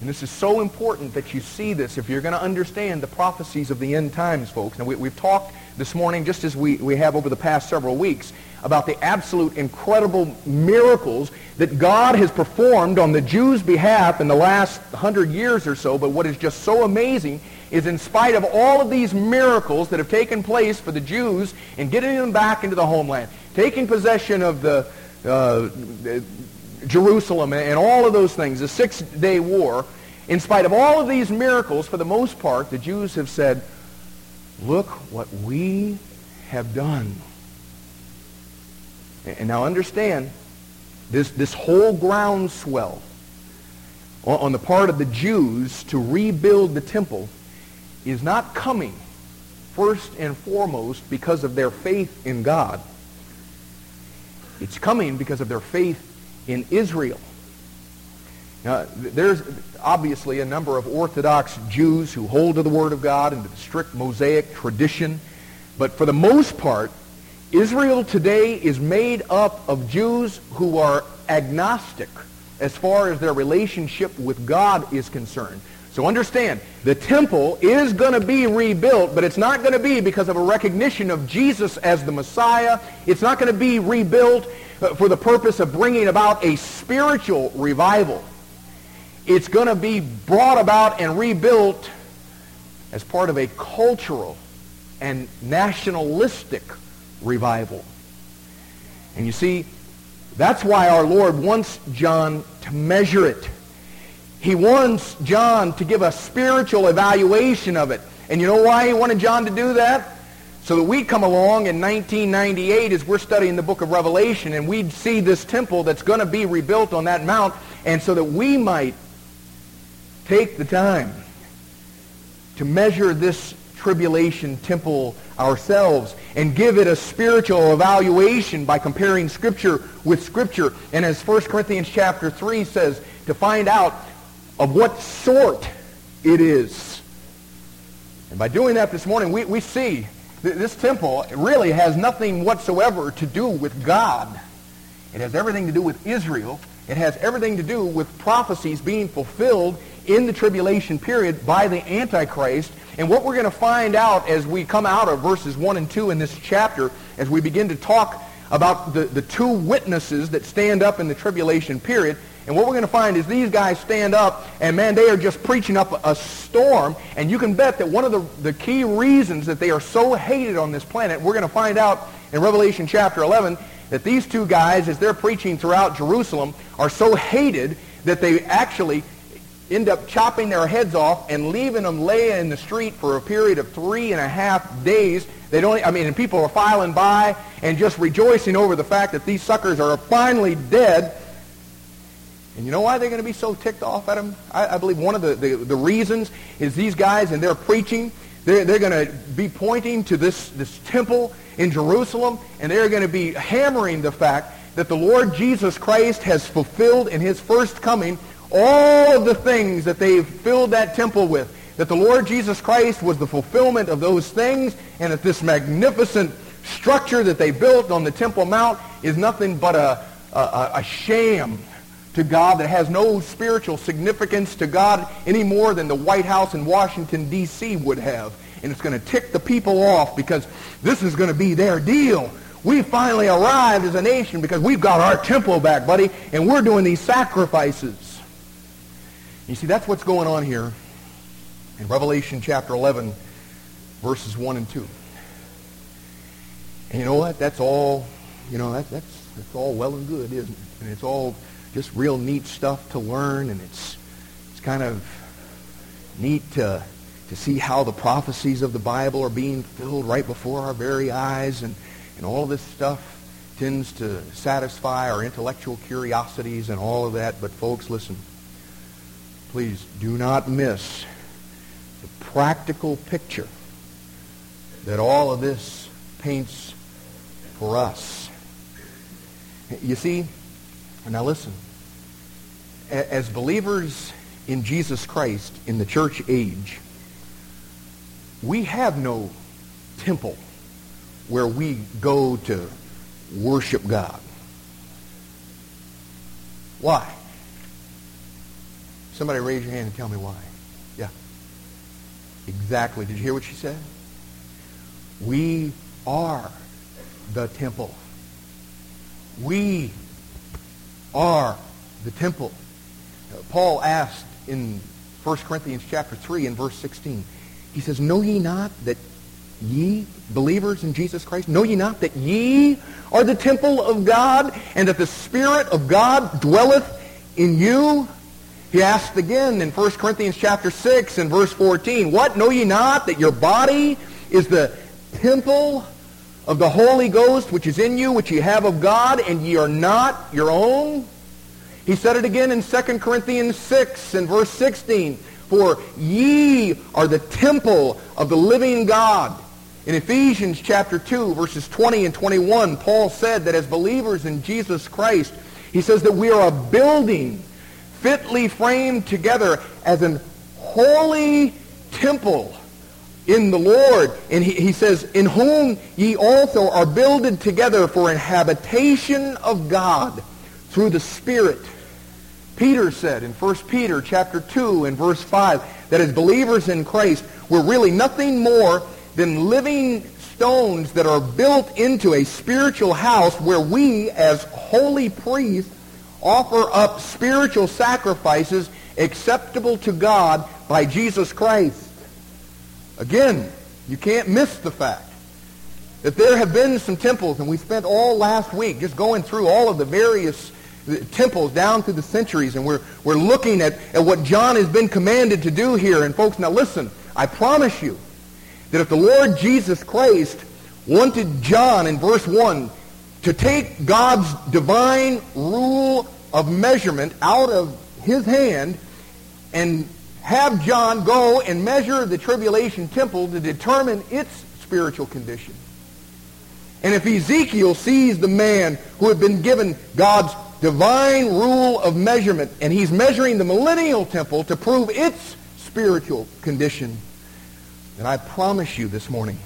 And this is so important that you see this if you're going to understand the prophecies of the end times, folks. Now, we, have talked this morning, just as we, we have over the past several weeks, about the absolute incredible miracles that God has performed on the Jews' behalf in the last hundred years or so. But what is just so amazing is in spite of all of these miracles that have taken place for the Jews in getting them back into the homeland, taking possession of the uh, Jerusalem and all of those things, the Six-Day War, in spite of all of these miracles, for the most part, the Jews have said, look what we have done. And now understand, this, this whole groundswell on the part of the Jews to rebuild the temple is not coming first and foremost because of their faith in God. It's coming because of their faith in Israel. Now, there's obviously a number of Orthodox Jews who hold to the Word of God and to the strict Mosaic tradition. But for the most part, Israel today is made up of Jews who are agnostic as far as their relationship with God is concerned. So understand, the temple is going to be rebuilt, but it's not going to be because of a recognition of Jesus as the Messiah. It's not going to be rebuilt uh, for the purpose of bringing about a spiritual revival. It's going to be brought about and rebuilt as part of a cultural and nationalistic revival. And you see, that's why our Lord wants John to measure it. He wants John to give a spiritual evaluation of it. And you know why he wanted John to do that? So that we'd come along in 1998 as we're studying the book of Revelation and we'd see this temple that's going to be rebuilt on that mount and so that we might take the time to measure this tribulation temple ourselves and give it a spiritual evaluation by comparing Scripture with Scripture. And as 1 Corinthians chapter 3 says, to find out of what sort it is. And by doing that this morning, we, we see that this temple really has nothing whatsoever to do with God. It has everything to do with Israel. It has everything to do with prophecies being fulfilled in the tribulation period by the Antichrist. And what we're going to find out as we come out of verses 1 and 2 in this chapter, as we begin to talk about the, the two witnesses that stand up in the tribulation period, and what we're going to find is these guys stand up, and man, they are just preaching up a storm. And you can bet that one of the, the key reasons that they are so hated on this planet, we're going to find out in Revelation chapter 11, that these two guys, as they're preaching throughout Jerusalem, are so hated that they actually end up chopping their heads off and leaving them laying in the street for a period of three and a half days. They don't, I mean, and people are filing by and just rejoicing over the fact that these suckers are finally dead. And you know why they're going to be so ticked off at them? I, I believe one of the, the, the, reasons is these guys and their preaching, they're, they're going to be pointing to this, this temple in Jerusalem, and they're going to be hammering the fact that the Lord Jesus Christ has fulfilled in his first coming all of the things that they've filled that temple with. That the Lord Jesus Christ was the fulfillment of those things, and that this magnificent structure that they built on the Temple Mount is nothing but a, a, a sham to God that has no spiritual significance to God any more than the White House in Washington, D.C. would have. And it's going to tick the people off because this is going to be their deal. We finally arrived as a nation because we've got our temple back, buddy, and we're doing these sacrifices. You see, that's what's going on here in Revelation chapter 11, verses 1 and 2. And you know what? That's all, you know, that, that's, that's all well and good, isn't it? And it's all just real neat stuff to learn, and it's it's kind of neat to to see how the prophecies of the Bible are being filled right before our very eyes, and and all this stuff tends to satisfy our intellectual curiosities and all of that. But folks, listen, please do not miss the practical picture that all of this paints for us. You see, now listen. As believers in Jesus Christ in the church age, we have no temple where we go to worship God. Why? Somebody raise your hand and tell me why. Yeah. Exactly. Did you hear what she said? We are the temple. We are the temple. Paul asked in 1 Corinthians chapter 3 and verse 16, he says, Know ye not that ye, believers in Jesus Christ, know ye not that ye are the temple of God, and that the Spirit of God dwelleth in you? He asked again in 1 Corinthians chapter 6 and verse 14, What, know ye not that your body is the temple of the Holy Ghost which is in you, which ye have of God, and ye are not your own? He said it again in 2 Corinthians 6 and verse 16. For ye are the temple of the living God. In Ephesians chapter 2, verses 20 and 21, Paul said that as believers in Jesus Christ, he says that we are a building fitly framed together as an holy temple in the Lord. And he, he says, in whom ye also are builded together for an habitation of God through the Spirit. Peter said in 1 Peter chapter 2 and verse 5 that as believers in Christ, we're really nothing more than living stones that are built into a spiritual house where we as holy priests offer up spiritual sacrifices acceptable to God by Jesus Christ. Again, you can't miss the fact that there have been some temples, and we spent all last week just going through all of the various uh, temples down through the centuries, and we're, we're looking at, at what John has been commanded to do here. And folks, now listen, I promise you that if the Lord Jesus Christ wanted John in verse 1 to take God's divine rule of measurement out of his hand and have John go and measure the tribulation temple to determine its spiritual condition. And if Ezekiel sees the man who had been given God's divine rule of measurement, and he's measuring the millennial temple to prove its spiritual condition, then I promise you this morning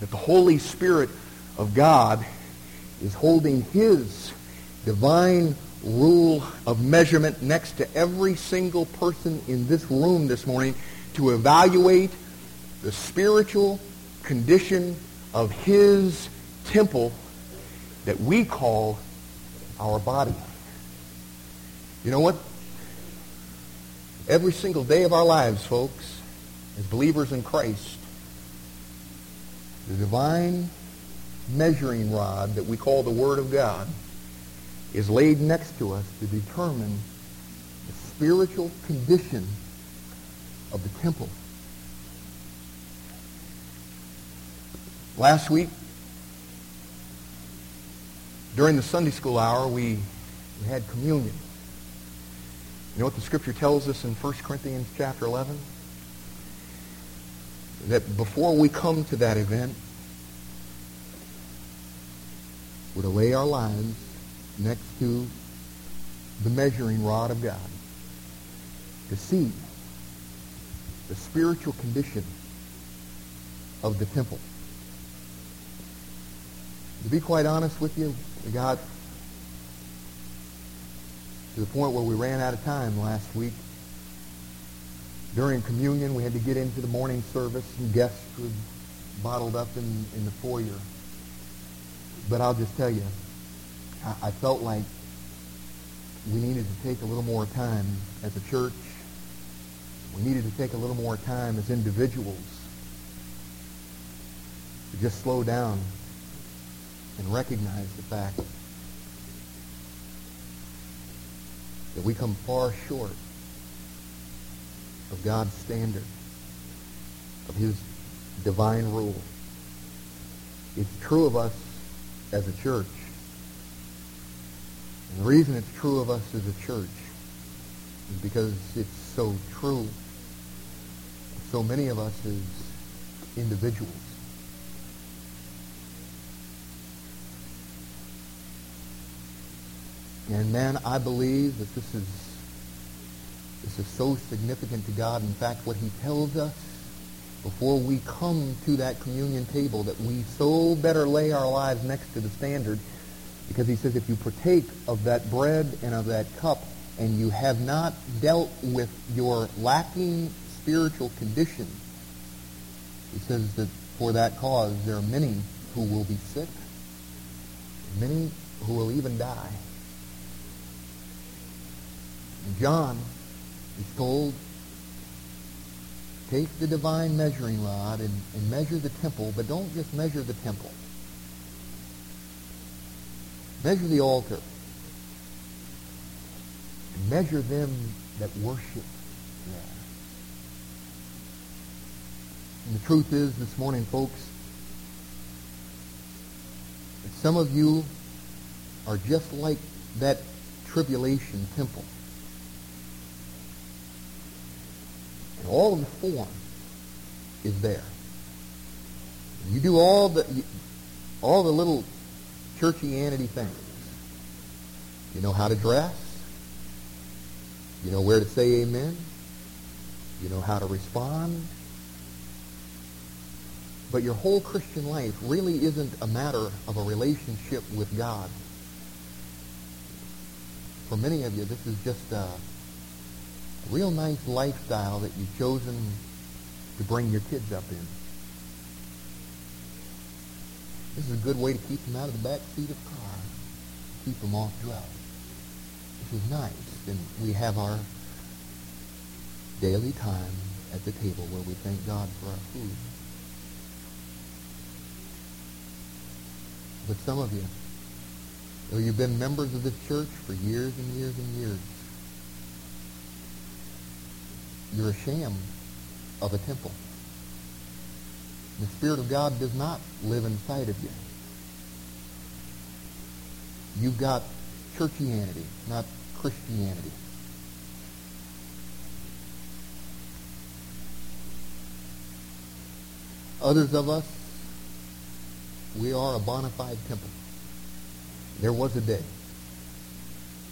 that the Holy Spirit of God is holding his divine rule of measurement next to every single person in this room this morning to evaluate the spiritual condition of his temple that we call our body. You know what? Every single day of our lives, folks, as believers in Christ, the divine measuring rod that we call the Word of God is laid next to us to determine the spiritual condition of the temple. Last week, during the Sunday school hour, we, we had communion. You know what the scripture tells us in 1 Corinthians chapter 11? That before we come to that event, we're to lay our lives next to the measuring rod of God to see the spiritual condition of the temple. To be quite honest with you, we got to the point where we ran out of time last week. During communion, we had to get into the morning service, and guests were bottled up in, in the foyer. But I'll just tell you, I, I felt like we needed to take a little more time as a church. We needed to take a little more time as individuals to just slow down and recognize the fact that we come far short of God's standard, of his divine rule. It's true of us as a church. And the reason it's true of us as a church is because it's so true so many of us as individuals. And man, I believe that this is this is so significant to God. In fact, what he tells us before we come to that communion table that we so better lay our lives next to the standard because he says if you partake of that bread and of that cup and you have not dealt with your lacking spiritual condition, he says that for that cause there are many who will be sick, many who will even die. John is told, take the divine measuring rod and, and measure the temple, but don't just measure the temple. Measure the altar. And measure them that worship there. And the truth is this morning, folks, that some of you are just like that tribulation temple. All of the form is there. You do all the all the little churchianity things. You know how to dress. You know where to say amen. You know how to respond. But your whole Christian life really isn't a matter of a relationship with God. For many of you, this is just a real nice lifestyle that you've chosen to bring your kids up in. This is a good way to keep them out of the back seat of the car, keep them off drugs. This is nice. And we have our daily time at the table where we thank God for our food. But some of you, though you've been members of this church for years and years and years, you're a sham of a temple. The Spirit of God does not live inside of you. You've got churchianity, not Christianity. Others of us, we are a bona fide temple. There was a day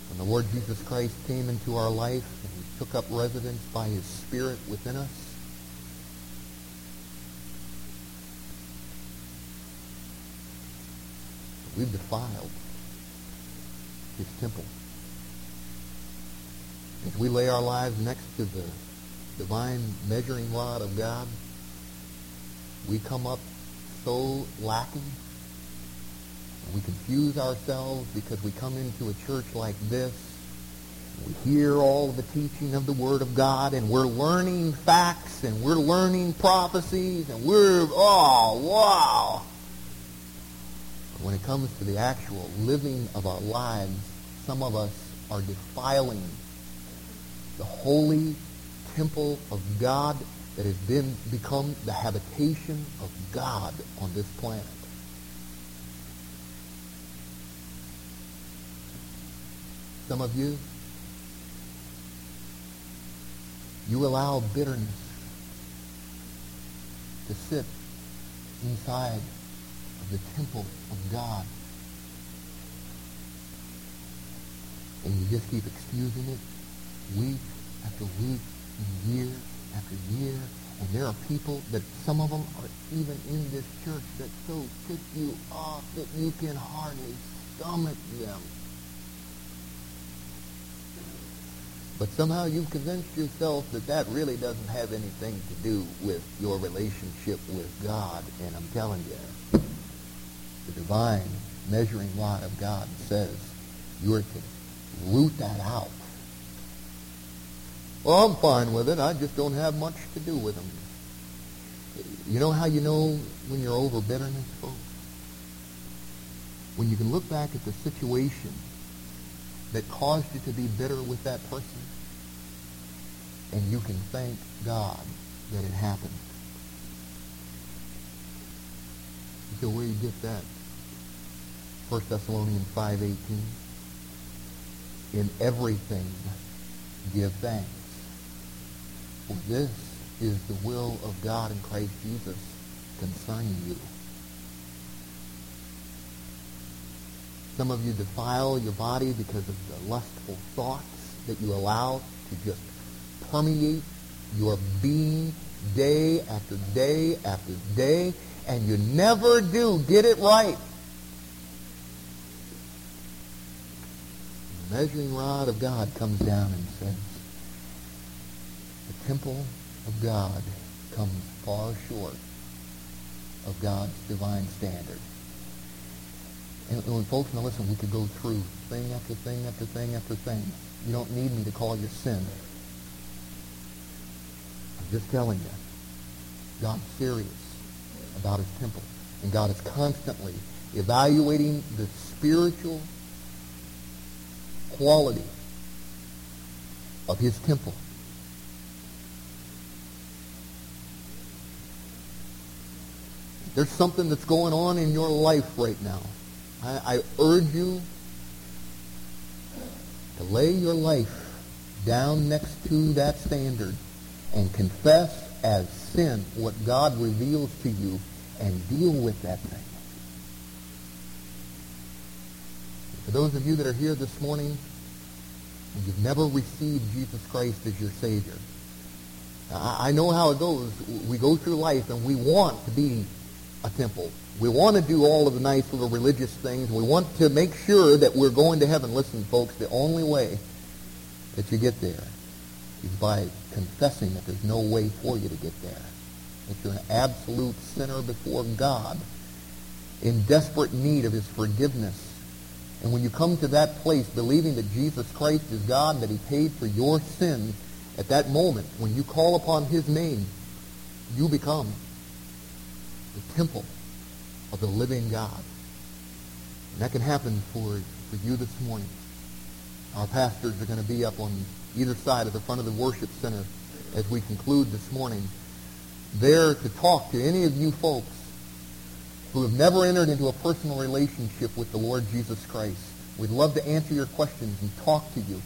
when the Lord Jesus Christ came into our life and he took up residence by his Spirit within us. We've defiled his temple. As we lay our lives next to the divine measuring rod of God, we come up so lacking. We confuse ourselves because we come into a church like this. We hear all the teaching of the Word of God, and we're learning facts, and we're learning prophecies, and we're, oh, wow. But when it comes to the actual living of our lives, some of us are defiling the holy temple of God that has been become the habitation of God on this planet. Some of you, you allow bitterness to sit inside of the temple of God. And you just keep excusing it week after week and year after year. And there are people that some of them are even in this church that so tick you off that you can hardly stomach them. But somehow you've convinced yourself that that really doesn't have anything to do with your relationship with God. And I'm telling you, the divine measuring rod of God says you're to root that out well, I'm fine with it. I just don't have much to do with them. You know how you know when you're over bitterness, folks? When you can look back at the situation that caused you to be bitter with that person, and you can thank God that it happened. So where you get that? 1 Thessalonians 5.18 In everything give thanks for this is the will of God in Christ Jesus concerning you. Some of you defile your body because of the lustful thoughts that you allow to just permeate your being day after day after day, and you never do get it right. The measuring rod of God comes down and says, the temple of God comes far short of God's divine standard. And when folks, now listen, we could go through thing after thing after thing after thing. You don't need me to call you sin. Just telling you, God's serious about his temple. And God is constantly evaluating the spiritual quality of his temple. There's something that's going on in your life right now. I, I urge you to lay your life down next to that standard and confess as sin what God reveals to you and deal with that thing. For those of you that are here this morning and you've never received Jesus Christ as your Savior, I, I know how it goes. We go through life and we want to be a temple. We want to do all of the nice little religious things. We want to make sure that we're going to heaven. Listen, folks, the only way that you get there is by confessing that there's no way for you to get there. That you're an absolute sinner before God in desperate need of his forgiveness. And when you come to that place believing that Jesus Christ is God and that he paid for your sins, at that moment, when you call upon his name, you become the temple of the living God. And that can happen for, for you this morning. Our pastors are going to be up on either side of the front of the worship center as we conclude this morning, there to talk to any of you folks who have never entered into a personal relationship with the Lord Jesus Christ. We'd love to answer your questions and talk to you.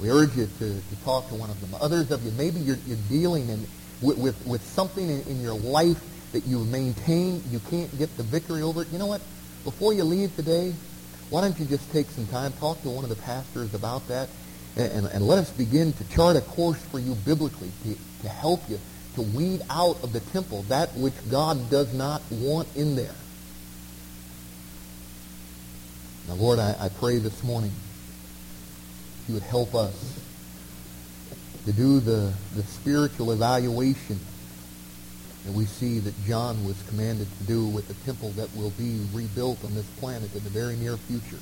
We urge you to, to talk to one of them. Others of you, maybe you're, you're dealing in, with, with, with something in, in your life that you maintain, you can't get the victory over it, you know what? Before you leave today, why don't you just take some time, talk to one of the pastors about that, and, and let us begin to chart a course for you biblically to, to help you to weed out of the temple that which God does not want in there. Now, Lord, I, I pray this morning you would help us to do the, the spiritual evaluation that we see that John was commanded to do with the temple that will be rebuilt on this planet in the very near future.